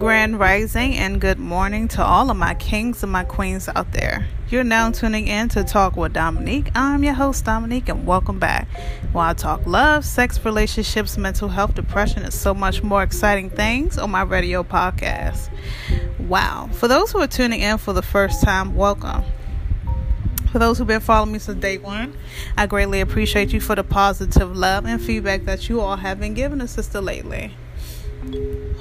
Grand Rising and good morning to all of my kings and my queens out there. You're now tuning in to Talk with Dominique. I'm your host, Dominique, and welcome back. While I talk love, sex, relationships, mental health, depression, and so much more exciting things on my radio podcast. Wow. For those who are tuning in for the first time, welcome. For those who've been following me since day one, I greatly appreciate you for the positive love and feedback that you all have been giving us sister lately.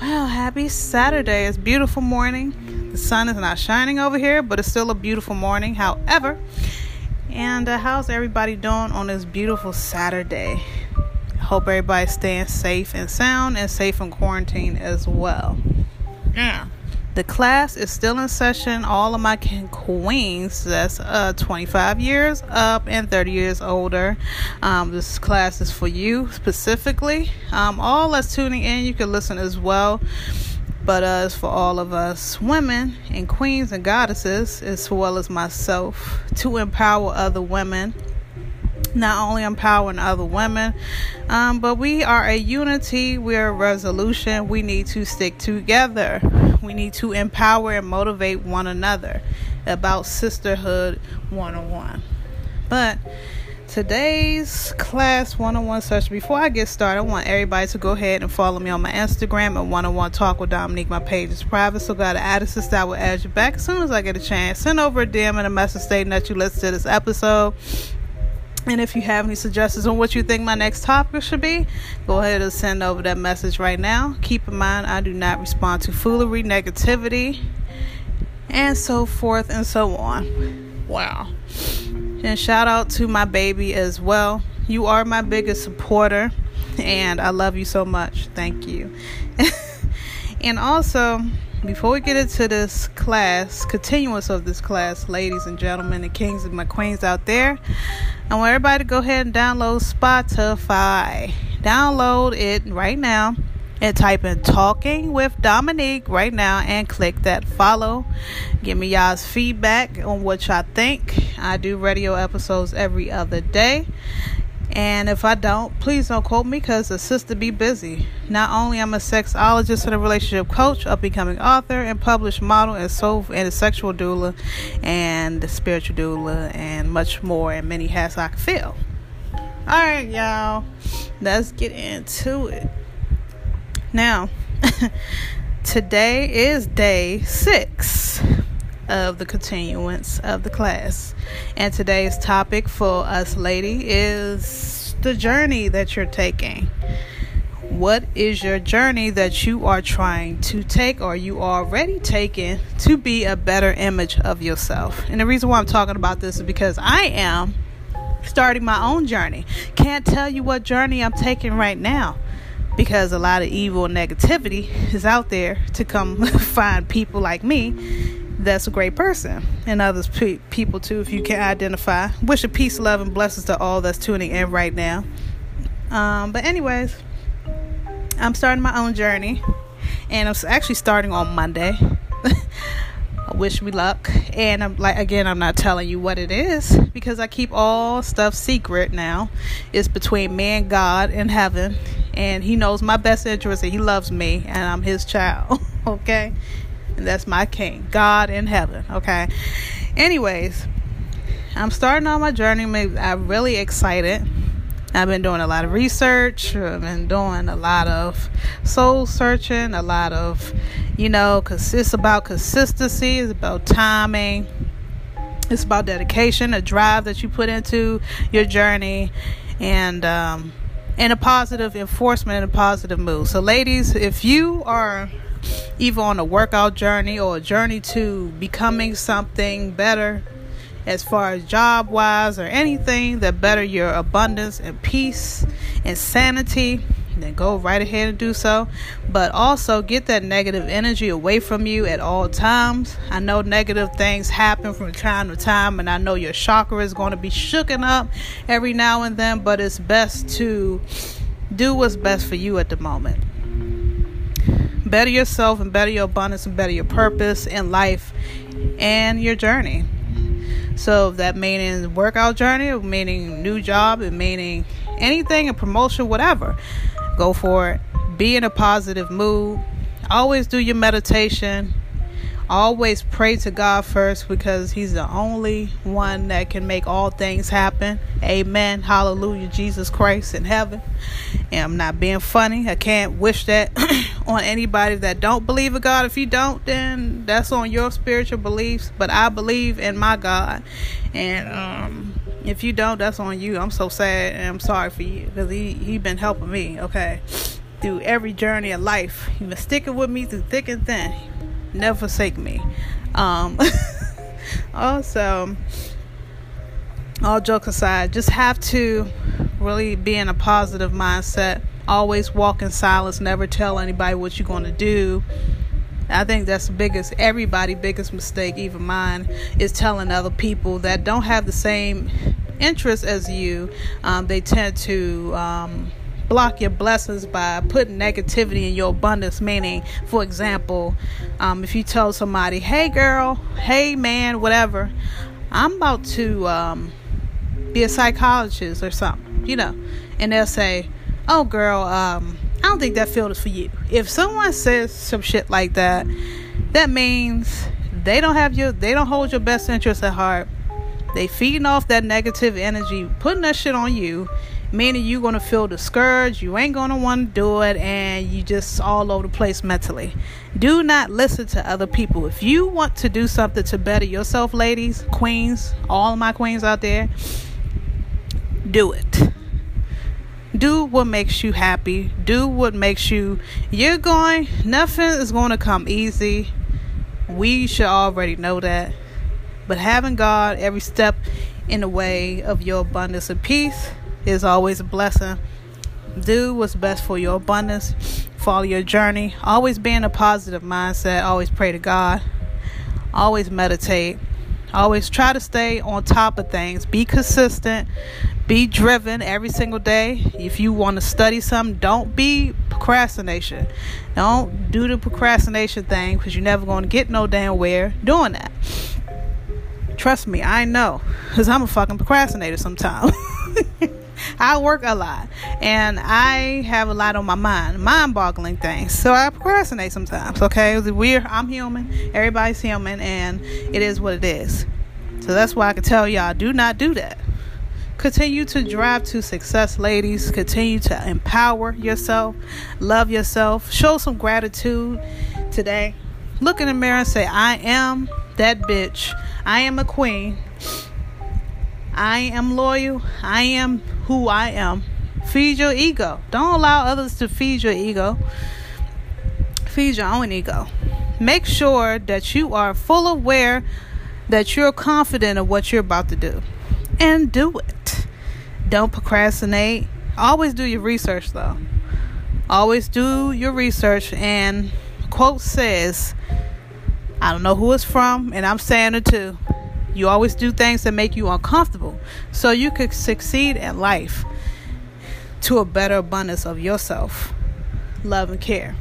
Well, happy Saturday. It's beautiful morning. The sun is not shining over here, but it's still a beautiful morning. However, and uh, how's everybody doing on this beautiful Saturday? Hope everybody's staying safe and sound and safe in quarantine as well. Yeah. The class is still in session. All of my queens, that's uh, 25 years up and 30 years older. Um, this class is for you specifically. Um, all that's tuning in, you can listen as well. But uh, it's for all of us women and queens and goddesses, as well as myself, to empower other women not only empowering other women, um, but we are a unity, we're a resolution. We need to stick together. We need to empower and motivate one another about sisterhood 101. But today's class 101 session, before I get started, I want everybody to go ahead and follow me on my Instagram at 101 Talk with Dominique. My page is private, so got to add a sister. I will add you back as soon as I get a chance. Send over a DM and a message stating that you listened to this episode. And if you have any suggestions on what you think my next topic should be, go ahead and send over that message right now. Keep in mind, I do not respond to foolery, negativity, and so forth and so on. Wow. And shout out to my baby as well. You are my biggest supporter, and I love you so much. Thank you. and also, before we get into this class, continuance of this class, ladies and gentlemen, and kings and my queens out there, I want everybody to go ahead and download Spotify. Download it right now and type in Talking with Dominique right now and click that follow. Give me y'all's feedback on what y'all think. I do radio episodes every other day. And if I don't, please don't quote me because the sister be busy. Not only I'm a sexologist and a relationship coach, a becoming author and published model and so and a sexual doula and a spiritual doula and much more and many hats I can fill. Alright, y'all. Let's get into it. Now, today is day six of the continuance of the class. And today's topic for us, lady, is the journey that you're taking. What is your journey that you are trying to take or you already taking to be a better image of yourself? And the reason why I'm talking about this is because I am starting my own journey. Can't tell you what journey I'm taking right now because a lot of evil negativity is out there to come find people like me that's a great person. And others pe- people too if you can identify. Wish a peace love and blessings to all that's tuning in right now. Um, but anyways i'm starting my own journey. And i'm actually starting on monday. I wish me luck. And i'm like again i'm not telling you what it is because i keep all stuff secret now. It's between me and god and heaven. And he knows my best interest and he loves me and i'm his child okay and that's my king, God in heaven. Okay. Anyways, I'm starting on my journey. I'm really excited. I've been doing a lot of research. I've been doing a lot of soul searching, a lot of, you know, because it's about consistency, it's about timing, it's about dedication, a drive that you put into your journey, and um, and a positive enforcement and a positive move. So, ladies, if you are either on a workout journey or a journey to becoming something better as far as job wise or anything that better your abundance and peace and sanity then go right ahead and do so. But also get that negative energy away from you at all times. I know negative things happen from time to time and i know your chakra is going to be shooken up every now and then but it's best to do what's best for you at the moment better yourself and better your abundance and better your purpose in life and your journey. So that meaning workout journey, meaning new job, and meaning anything, a promotion, whatever. Go for it. Be in a positive mood. Always do your meditation. Always pray to God first because He's the only one that can make all things happen. Amen. Hallelujah. Jesus Christ in heaven. And I'm not being funny. I can't wish that on anybody that don't believe in God. If you don't, then that's on your spiritual beliefs. But I believe in my God. And um, if you don't, that's on you. I'm so sad and I'm sorry for you because he he been helping me. Okay, through every journey of life, he been sticking with me through thick and thin never forsake me. Um, also, all jokes aside, just have to really be in a positive mindset. Always walk in silence. Never tell anybody what you're going to do. I think that's the biggest, everybody biggest mistake, even mine, is telling other people that don't have the same interests as you. Um, they tend to um, block your blessings by putting negativity in your abundance. Meaning, for example, um, if you tell somebody, hey girl, hey man, whatever, I'm about to um, be a psychologist or something, you know, and they'll say, oh girl, um, I don't think that field is for you. If someone says some shit like that, that means they don't have your, they don't hold your best interest at heart. They feeding off that negative energy, putting that shit on you, meaning you're going to feel discouraged you ain't going to want to do it and you just all over the place mentally. Do not listen to other people. If you want to do something to better yourself ladies queens all my queens out there do it. Do what makes you happy. Do what makes you you're going nothing is going to come easy. We should already know that. But having god every step in the way of your abundance of peace is always a blessing. Do what's best for your abundance. Follow your journey. Always be in a positive mindset. Always pray to God. Always meditate. Always try to stay on top of things. Be consistent. Be driven every single day. If you want to study something, don't be procrastination. Don't do the procrastination thing because you're never going to get no damn where doing that. Trust me, I know because I'm a fucking procrastinator sometimes. I work a lot and I have a lot on my mind, mind boggling things. So I procrastinate sometimes, okay? We're, I'm human, everybody's human, and it is what it is. So that's why I can tell y'all do not do that. Continue to drive to success, ladies. Continue to empower yourself, love yourself, show some gratitude today. Look in the mirror and say, I am that bitch. I am a queen. I am loyal. I am who I am. Feed your ego. Don't allow others to feed your ego. Feed your own ego. Make sure that you are full aware that you're confident of what you're about to do. And do it. Don't procrastinate. Always do your research though. Always do your research and quote says I don't know who it's from and I'm saying it too. You always do things that make you uncomfortable so you could succeed in life to a better abundance of yourself, love, and care.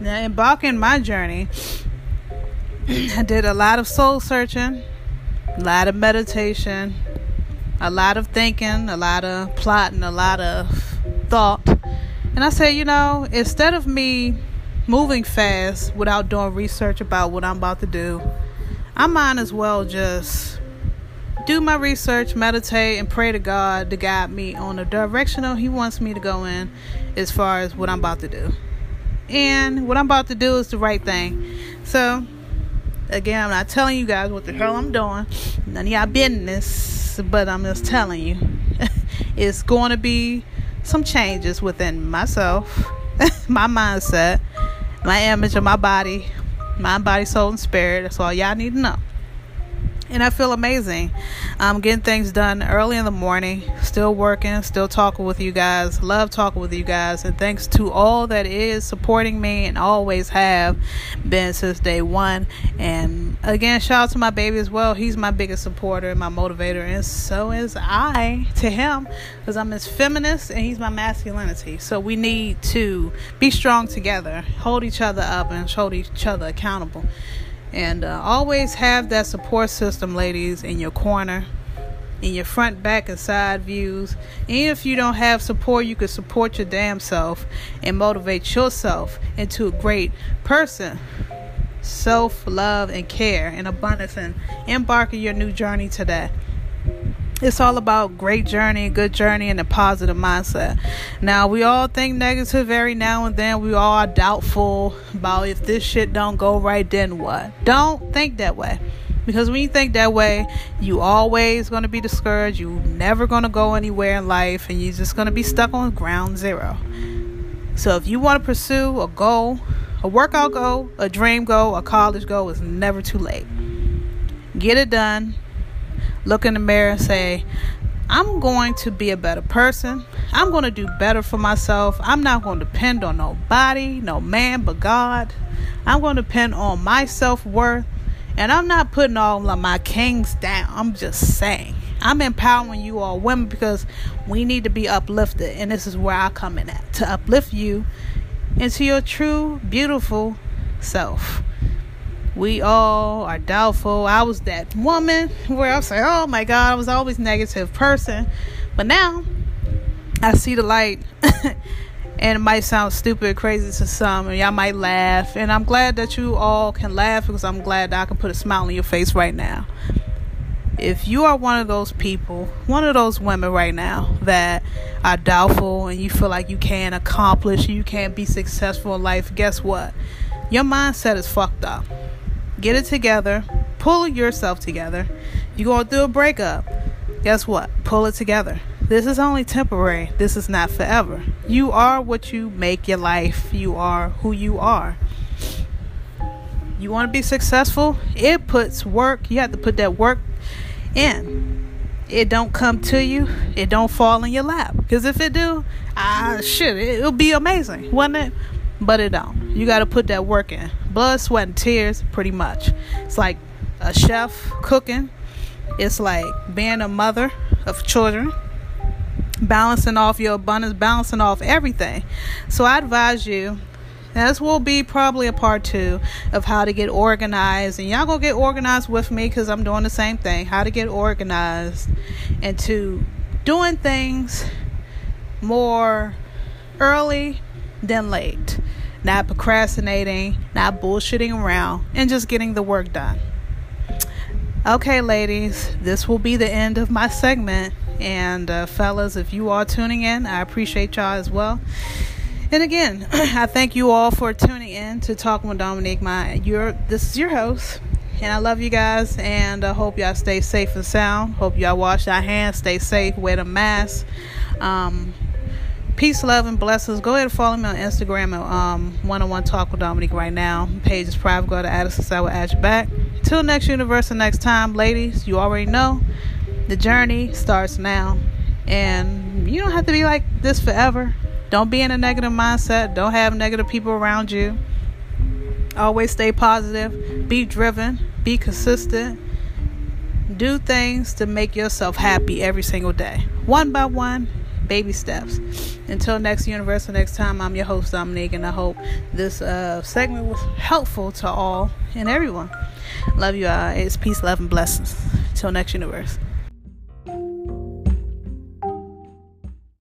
Now, embarking my journey, I did a lot of soul searching, a lot of meditation, a lot of thinking, a lot of plotting, a lot of thought. And I said, you know, instead of me moving fast without doing research about what I'm about to do, I might as well just do my research, meditate, and pray to God to guide me on the direction that He wants me to go in as far as what I'm about to do. And what I'm about to do is the right thing. So, again, I'm not telling you guys what the hell I'm doing. None of y'all business, but I'm just telling you. it's going to be some changes within myself, my mindset, my image of my body, mind, body, soul, and spirit. That's all y'all need to know. And I feel amazing. I'm getting things done early in the morning, still working, still talking with you guys. Love talking with you guys. And thanks to all that is supporting me and always have been since day one. And again, shout out to my baby as well. He's my biggest supporter and my motivator. And so is I to him because I'm his feminist and he's my masculinity. So we need to be strong together, hold each other up, and hold each other accountable. And uh, always have that support system, ladies, in your corner. in your front, back, and side views. And if you don't have support, you can support your damn self and motivate yourself into a great person. Self love and care and abundance and embark on your new journey today it's all about great journey, good journey, and a positive mindset. Now we all think negative every now and then. We all are doubtful about if this shit don't go right, then what? Don't think that way. Because when you think that way, you always gonna be discouraged. You never gonna go anywhere in life, and you're just gonna be stuck on ground zero. So if you want to pursue a goal, a workout goal, a dream goal, a college goal, it's never too late. Get it done look in the mirror and say, I'm going to be a better person. I'm going to do better for myself. I'm not going to depend on nobody, no man but God. I'm going to depend on my self worth. And I'm not putting all of my kings down. I'm just saying. I'm empowering you all women because we need to be uplifted. And this is where I come in at to uplift you into your true, beautiful self we all are doubtful. I was that woman where I was like, oh my God, I was always negative person. But now I see the light. and it might sound stupid, crazy to some, and y'all might laugh. And I'm glad that you all can laugh because I'm glad that I can put a smile on your face right now. If you are one of those people, one of those women right now that are doubtful and you feel like you can't accomplish, you can't be successful in life, guess what? Your mindset is fucked up get it together, pull yourself together. You're going through a breakup. Guess what? Pull it together. This is only temporary. This is not forever. You are what you make your life. You are who you are. You want to be successful? It puts work. You have to put that work in. It don't come to you. It don't fall in your lap. Because if it do, ah shit, it'll be amazing, wouldn't it? But it don't. You got to put that work in blood, sweat, and tears, pretty much. It's like a chef cooking, it's like being a mother of children, balancing off your abundance, balancing off everything. So I advise you. This will be probably a part two of how to get organized, and y'all gonna get organized with me because I'm doing the same thing. How to get organized into doing things more early than late not procrastinating, not bullshitting around, and just getting the work done. Okay, ladies, this will be the end of my segment. And uh, fellas, if you are tuning in, I appreciate y'all as well. And again, I thank you all for tuning in to Talk with Dominique. My, your, this is your host, and I love you guys. And I hope y'all stay safe and sound. Hope y'all wash your hands, stay safe, wear the mask. Um, Peace, love, and blessings. Go ahead and follow me on Instagram at um, one on one talk with Dominique right now. Page is private. Go to Addison, I will add you back. Till next universe and next time, ladies, you already know the journey starts now. And you don't have to be like this forever. Don't be in a negative mindset. Don't have negative people around you. Always stay positive. Be driven. Be consistent. Do things to make yourself happy every single day. One by one baby steps. Until next universal, next time, I'm your host, Dominique, and I hope this uh, segment was helpful to all and everyone. Love you all. It's peace, love, and blessings. Till next universe.